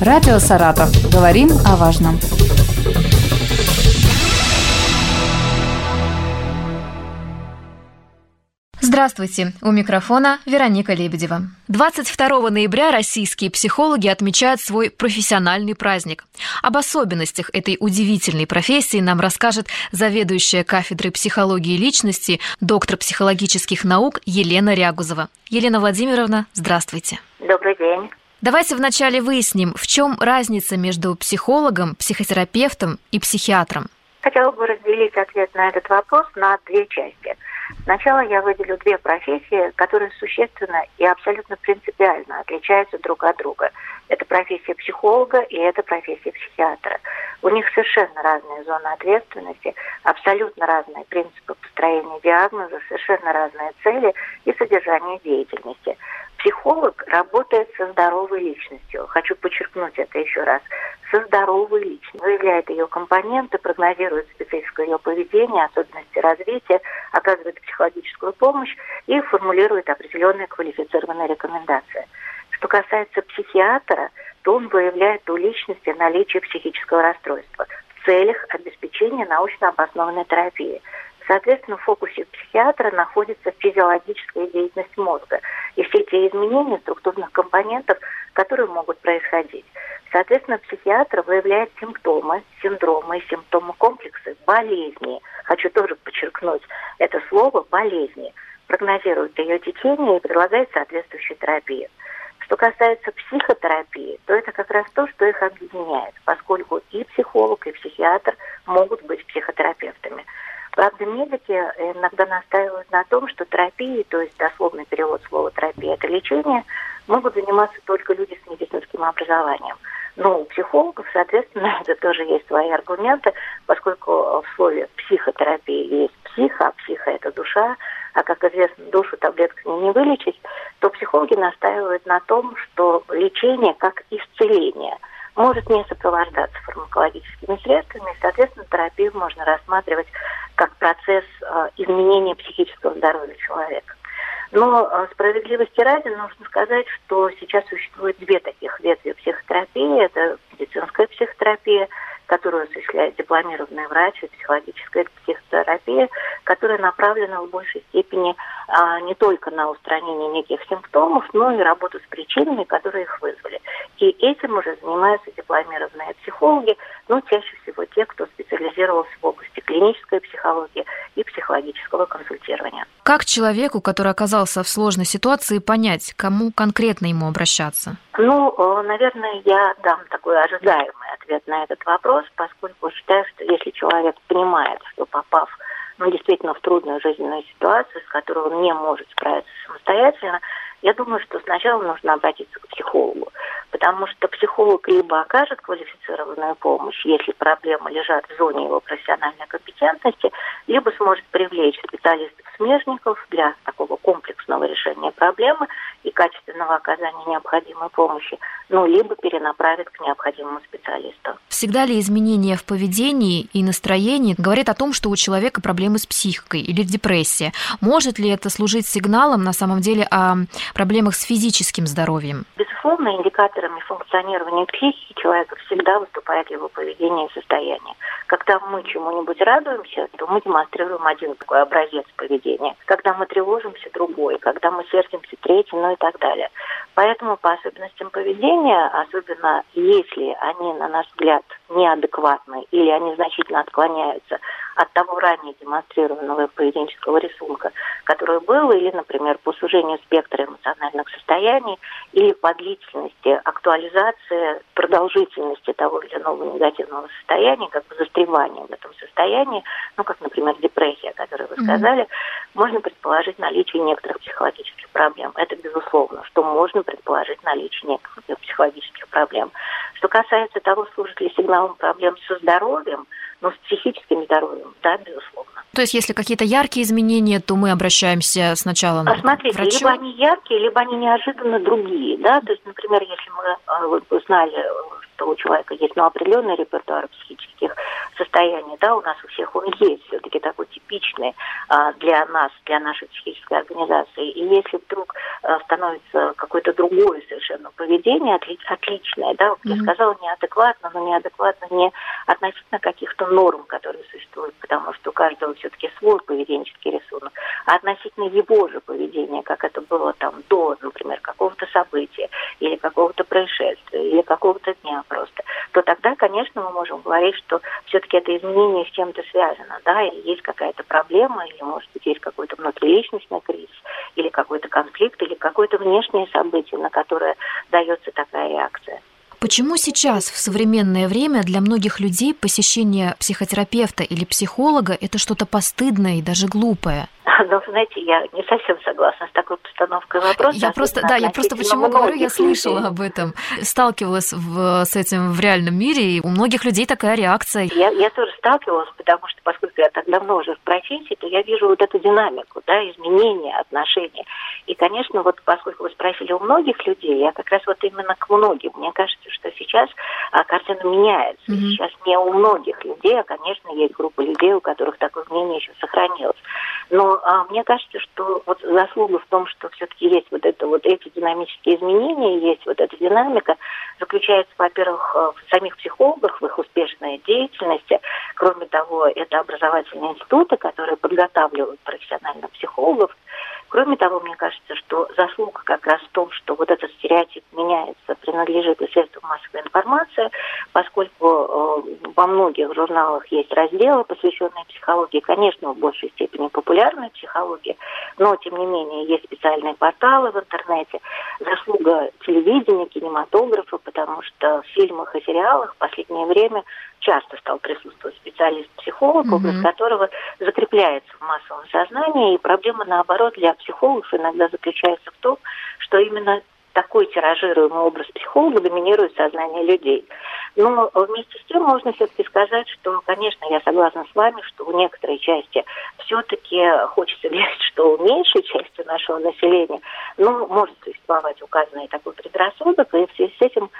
Радио «Саратов». Говорим о важном. Здравствуйте! У микрофона Вероника Лебедева. 22 ноября российские психологи отмечают свой профессиональный праздник. Об особенностях этой удивительной профессии нам расскажет заведующая кафедрой психологии личности, доктор психологических наук Елена Рягузова. Елена Владимировна, здравствуйте. Добрый день. Давайте вначале выясним, в чем разница между психологом, психотерапевтом и психиатром. Хотела бы разделить ответ на этот вопрос на две части. Сначала я выделю две профессии, которые существенно и абсолютно принципиально отличаются друг от друга. Это профессия психолога и это профессия психиатра. У них совершенно разные зоны ответственности, абсолютно разные принципы построения диагноза, совершенно разные цели и содержание деятельности. Психолог работает со здоровой личностью. Хочу подчеркнуть это еще раз. Со здоровой личностью. Выявляет ее компоненты, прогнозирует специфику ее поведения, особенности развития, оказывает психологическую помощь и формулирует определенные квалифицированные рекомендации. Что касается психиатра, то он выявляет у личности наличие психического расстройства в целях обеспечения научно обоснованной терапии. Соответственно, в фокусе психиатра находится физиологическая деятельность мозга и все те изменения структурных компонентов, которые могут происходить. Соответственно, психиатр выявляет симптомы, синдромы и симптомы комплексы, болезни. Хочу тоже подчеркнуть это слово «болезни». Прогнозирует ее течение и предлагает соответствующую терапию. Что касается психотерапии, то это как раз то, что их объединяет, поскольку и психолог, и психиатр могут быть психотерапевтами. Правда, медики иногда настаивают на том, что терапией, то есть дословный перевод слова терапия, это лечение, могут заниматься только люди с медицинским образованием. Но у психологов, соответственно, это тоже есть свои аргументы, поскольку в слове психотерапия есть психо, а психо – это душа, а, как известно, душу таблетками не вылечить, то психологи настаивают на том, что лечение как исцеление может не сопровождаться фармакологическими средствами, и, соответственно, терапию можно рассматривать как процесс э, изменения психического здоровья человека. Но э, справедливости ради нужно сказать, что сейчас существует две таких ветви психотерапии. Это медицинская психотерапия, которую осуществляет дипломированный врач, и психологическая психотерапия, которая направлена в большей степени а, не только на устранение неких симптомов, но и работу с причинами, которые их вызвали. И этим уже занимаются дипломированные психологи, но чаще всего те, кто специализировался в области клинической психологии и психологического консультирования. Как человеку, который оказался в сложной ситуации, понять, кому конкретно ему обращаться? Ну, э, наверное, я дам такой ожидаемый ответ на этот вопрос, поскольку считаю, что если человек понимает, что попав ну, действительно в трудную жизненную ситуацию, с которой он не может справиться самостоятельно, я думаю, что сначала нужно обратиться к психологу, потому что психолог либо окажет квалифицированную помощь, если проблемы лежат в зоне его профессиональной компетентности, либо сможет привлечь специалистов-смежников для такого комплексного решения проблемы и качественного оказания необходимой помощи, ну, либо перенаправит к необходимому специалисту. Всегда ли изменения в поведении и настроении говорят о том, что у человека проблемы с психикой или депрессия? Может ли это служить сигналом на самом деле о проблемах с физическим здоровьем? Безусловно, индикаторами функционирования психики человека всегда выступает его поведение и состояние. Когда мы чему-нибудь радуемся, то мы демонстрируем один такой образец поведения. Когда мы тревожимся, другой. Когда мы сердимся, третий, ну и так далее. Поэтому по особенностям поведения, особенно если они, на наш взгляд, неадекватны или они значительно отклоняются от того ранее демонстрированного поведенческого рисунка, который был, или, например, по сужению спектра эмоциональных состояний, или по длительности актуализации, продолжительности того или иного негативного состояния, как бы застревания в этом состоянии, ну, как, например, депрессия, о которой вы сказали, mm-hmm. можно предположить наличие некоторых психологических проблем. Это безусловно, что можно предположить наличие некоторых психологических проблем. Что касается того, служит ли сигналом проблем со здоровьем, но с психическим здоровьем, да, безусловно. То есть, если какие-то яркие изменения, то мы обращаемся сначала на а смотрите, врачу? либо они яркие, либо они неожиданно другие, да, то есть, например, если мы э, знали, что у человека есть ну, определенный репертуар психических состояний, да, у нас у всех он есть, все-таки такой типичный а, для нас, для нашей психической организации. И если вдруг а, становится какое-то другое совершенно поведение, отли, отличное, да, mm-hmm. я сказала, неадекватно, но неадекватно не относительно каких-то норм, которые существуют, потому что у каждого все-таки свой поведенческий рисунок, а относительно его же поведения, как это было там до, например, какого-то события или какого-то происшествия или какого-то дня просто, то тогда, конечно, мы можем говорить, что все-таки это изменение с чем-то связано, да, и есть какая-то проблема, или, может быть, есть какой-то внутриличностный кризис, или какой-то конфликт, или какое-то внешнее событие, на которое дается такая реакция. Почему сейчас, в современное время, для многих людей посещение психотерапевта или психолога – это что-то постыдное и даже глупое? Но, знаете, я не совсем согласна с такой постановкой вопроса. Я просто, да, я просто почему говорю, я слышала людей. об этом, сталкивалась в, с этим в реальном мире, и у многих людей такая реакция. Я, я тоже сталкивалась, потому что, поскольку я так давно уже в профессии, то я вижу вот эту динамику, да, изменения отношений. И, конечно, вот поскольку вы спросили у многих людей, я как раз вот именно к многим. Мне кажется, что сейчас а, картина меняется. Mm-hmm. Сейчас не у многих людей, а, конечно, есть группа людей, у которых такое мнение еще сохранилось. Но а, мне кажется, что вот заслуга в том, что все-таки есть вот это вот эти динамические изменения, есть вот эта динамика, заключается, во-первых, в самих психологах, в их успешной деятельности. Кроме того, это образовательные институты, которые подготавливают профессиональных психологов. Кроме того, мне кажется, что заслуга как раз в том, что вот этот стереотип меняется, принадлежит и средствам массовой информации, поскольку э, во многих журналах есть разделы, посвященные психологии, конечно, в большей степени популярной психологии, но, тем не менее, есть специальные порталы в интернете, заслуга телевидения, кинематографа, потому что в фильмах и сериалах в последнее время часто стал присутствовать специалист-психолог, mm-hmm. образ которого закрепляется в массовом сознании. И проблема, наоборот, для психологов иногда заключается в том, что именно такой тиражируемый образ психолога доминирует сознание людей. Но вместе с тем можно все-таки сказать, что, конечно, я согласна с вами, что у некоторой части все-таки хочется верить, что у меньшей части нашего населения, ну, может существовать указанный такой предрассудок, и в связи с этим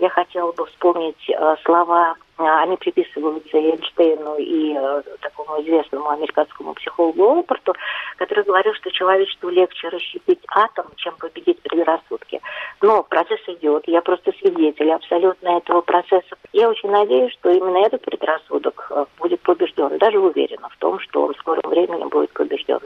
я хотела бы вспомнить а, слова, а, они приписываются Эйнштейну и такому известному американскому психологу Опорту, который говорил, что человечеству легче расщепить атом, чем победить предрассудки. Но процесс идет, я просто свидетель абсолютно этого процесса. Я очень надеюсь, что именно этот предрассудок будет побежден, даже уверена в том, что он в скором времени будет побежден.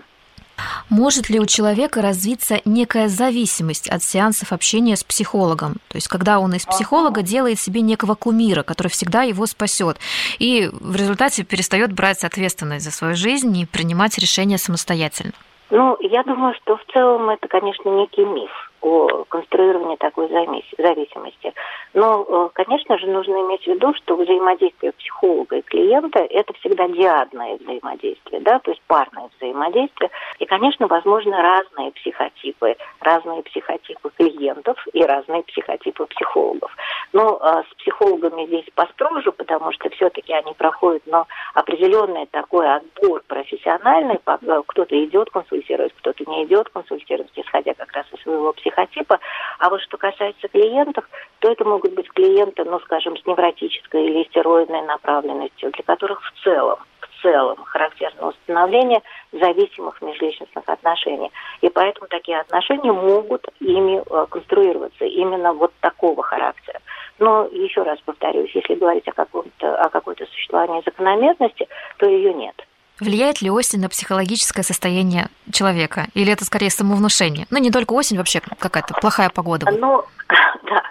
Может ли у человека развиться некая зависимость от сеансов общения с психологом? То есть, когда он из психолога делает себе некого кумира, который всегда его спасет, и в результате перестает брать ответственность за свою жизнь и принимать решения самостоятельно? Ну, я думаю, что в целом это, конечно, некий миф о конструировании такой зависимости. Но, э, конечно же, нужно иметь в виду, что взаимодействие психолога и клиента – это всегда диадное взаимодействие, да, то есть парное взаимодействие. И, конечно, возможны разные психотипы, разные психотипы клиентов и разные психотипы психологов. Но а, с психологами здесь построже, потому что все-таки они проходят но определенный такой отбор профессиональный. Э, кто-то идет консультировать, кто-то не идет консультировать, исходя как раз из своего психотипа психотипа. А вот что касается клиентов, то это могут быть клиенты, ну, скажем, с невротической или стероидной направленностью, для которых в целом в целом характерно установление зависимых межличностных отношений. И поэтому такие отношения могут ими э, конструироваться именно вот такого характера. Но еще раз повторюсь, если говорить о, каком-то, о какой-то существовании закономерности, то ее нет. Влияет ли осень на психологическое состояние человека? Или это скорее самовнушение? Ну, не только осень, вообще какая-то плохая погода. Ну, да.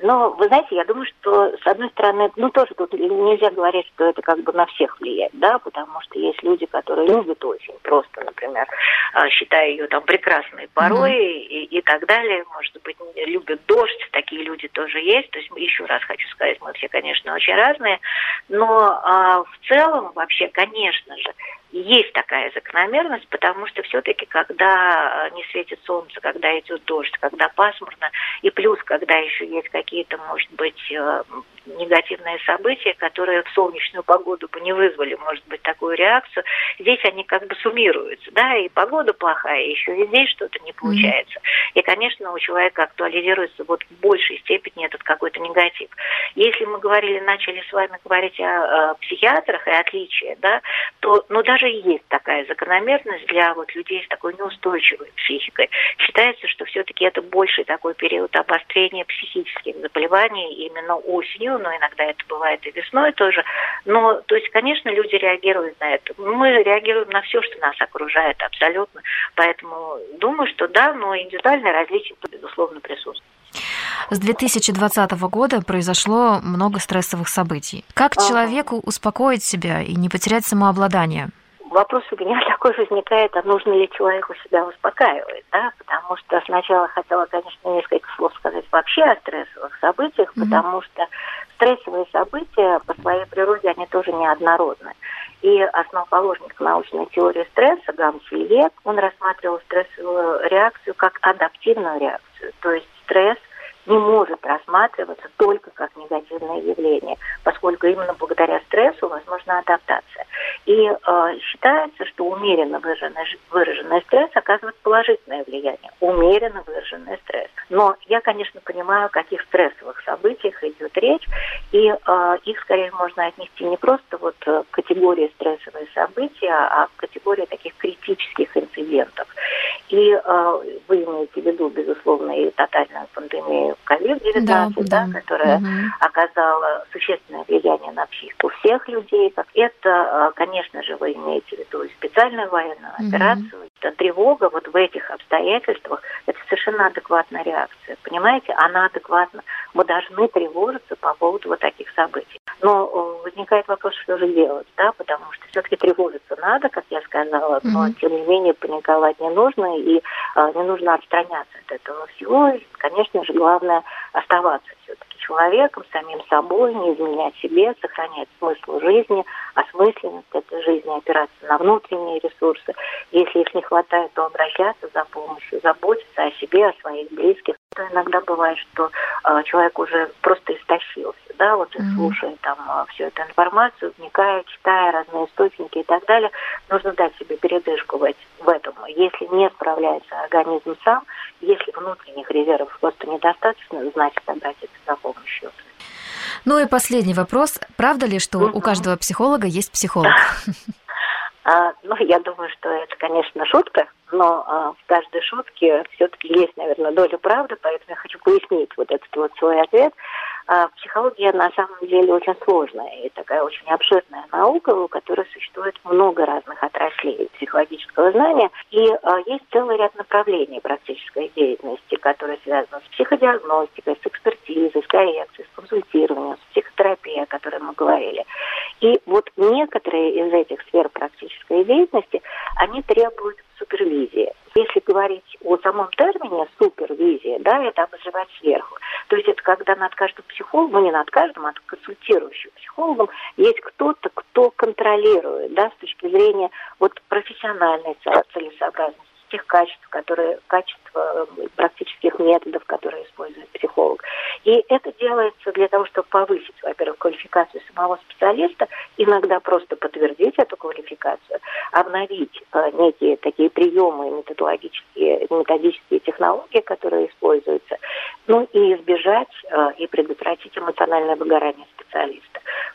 Но, вы знаете, я думаю, что, с одной стороны, ну, тоже тут нельзя говорить, что это как бы на всех влияет, да, потому что есть люди, которые любят осень, просто, например, а, считая ее там прекрасной порой mm-hmm. и, и так далее, может быть, любят дождь, такие люди тоже есть, то есть еще раз хочу сказать, мы все, конечно, очень разные, но а, в целом вообще, конечно же, есть такая закономерность, потому что все-таки, когда не светит солнце, когда идет дождь, когда пасмурно, и плюс, когда еще есть какие-то, может быть, э, негативные события, которые в солнечную погоду бы не вызвали, может быть, такую реакцию, здесь они как бы суммируются, да, и погода плохая, еще и здесь что-то не получается. И, конечно, у человека актуализируется вот в большей степени этот какой-то негатив. Если мы говорили, начали с вами говорить о, о психиатрах и отличия, да, то, ну, даже есть такая закономерность для вот людей с такой неустойчивой психикой. Считается, что все-таки это больший такой период обострения психических заболеваний именно осенью, но иногда это бывает и весной тоже. Но, то есть, конечно, люди реагируют на это. Мы реагируем на все, что нас окружает абсолютно. Поэтому думаю, что да, но индивидуальные различия, безусловно, присутствуют. С 2020 года произошло много стрессовых событий. Как человеку успокоить себя и не потерять самообладание? вопрос у меня такой возникает, а нужно ли человеку себя успокаивать, да, потому что сначала хотела, конечно, несколько слов сказать вообще о стрессовых событиях, mm-hmm. потому что стрессовые события по своей природе, они тоже неоднородны. И основоположник научной теории стресса Гамсилье, он рассматривал стрессовую реакцию как адаптивную реакцию. То есть стресс не может рассматриваться только как негативное явление, поскольку именно благодаря стрессу возможна адаптация. И э, считается, что умеренно выраженный, выраженный стресс оказывает положительное влияние. Умеренно выраженный стресс. Но я, конечно, понимаю, о каких стрессовых событиях идет речь, и э, их скорее можно отнести не просто вот к категории стрессовые события, а к категории таких критических инцидентов. И э, вы имеете в виду, безусловно, и тотальную пандемию COVID-19, да, да, да. которая угу. оказала существенное влияние на психику всех людей. Это, э, конечно же, вы имеете в виду специальную военную угу. операцию. Тревога вот в этих обстоятельствах, это совершенно адекватная реакция. Понимаете, она адекватна. Мы должны тревожиться по поводу вот таких событий. Но э, возникает вопрос, что же делать, да, потому что все-таки тревожиться надо, как я сказала, но тем не менее паниковать не нужно и э, не нужно отстраняться от этого всего. И, конечно же, главное оставаться все-таки человеком, самим собой, не изменять себе, сохранять смысл жизни, осмысленность этой жизни, опираться на внутренние ресурсы. Если их не хватает, то обращаться за помощью, заботиться о себе, о своих близких. То иногда бывает, что э, человек уже просто истощился, да, вот mm-hmm. слушая там э, всю эту информацию, вникая, читая разные источники и так далее, нужно дать себе передышку в, эти, в этом. Если не справляется организм сам, если внутренних резервов просто недостаточно, значит обратиться за помощью. Ну и последний вопрос. Правда ли, что у каждого психолога есть психолог? А, ну, я думаю, что это, конечно, шутка, но а, в каждой шутке все-таки есть, наверное, доля правды, поэтому я хочу пояснить вот этот вот свой ответ. А, психология на самом деле очень сложная и такая очень обширная наука, у которой существует много разных отраслей психологического знания, и а, есть целый ряд направлений практической деятельности, которые связаны с психодиагностикой, с экспертизой, с коррекцией, с консультированием, с психотерапией, о которой мы говорили. И вот некоторые из этих сфер практической деятельности, они требуют супервизии. Если говорить о самом термине супервизия, да, это обозревать сверху. То есть это когда над каждым психологом, ну не над каждым, а над консультирующим психологом есть кто-то, кто контролирует, да, с точки зрения вот профессиональной целесообразности тех качеств, которые, качества э, практических методов, которые использует психолог. И это делается для того, чтобы повысить, во-первых, квалификацию самого специалиста, иногда просто подтвердить эту квалификацию, обновить э, некие такие приемы, методологические, методические технологии, которые используются, ну и избежать э, и предотвратить эмоциональное выгорание специалиста.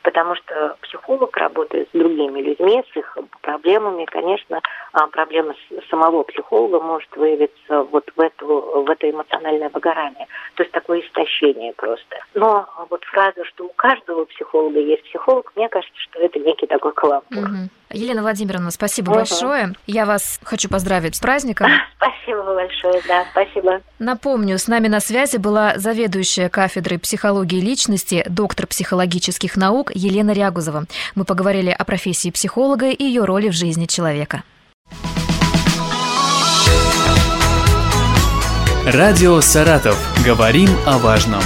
Потому что психолог работает с другими людьми, с их проблемами, конечно, а проблема самого психолога может выявиться вот в, эту, в это эмоциональное выгорание. То есть такое истощение просто. Но вот фраза, что у каждого психолога есть психолог, мне кажется, что это некий такой каламбур. Угу. Елена Владимировна, спасибо угу. большое. Я вас хочу поздравить с праздником. Спасибо большое, да, спасибо. Напомню, с нами на связи была заведующая кафедрой психологии личности, доктор психологических наук Елена Рягузова. Мы поговорили о профессии психолога и ее роли в жизни человека. Радио «Саратов». Говорим о важном.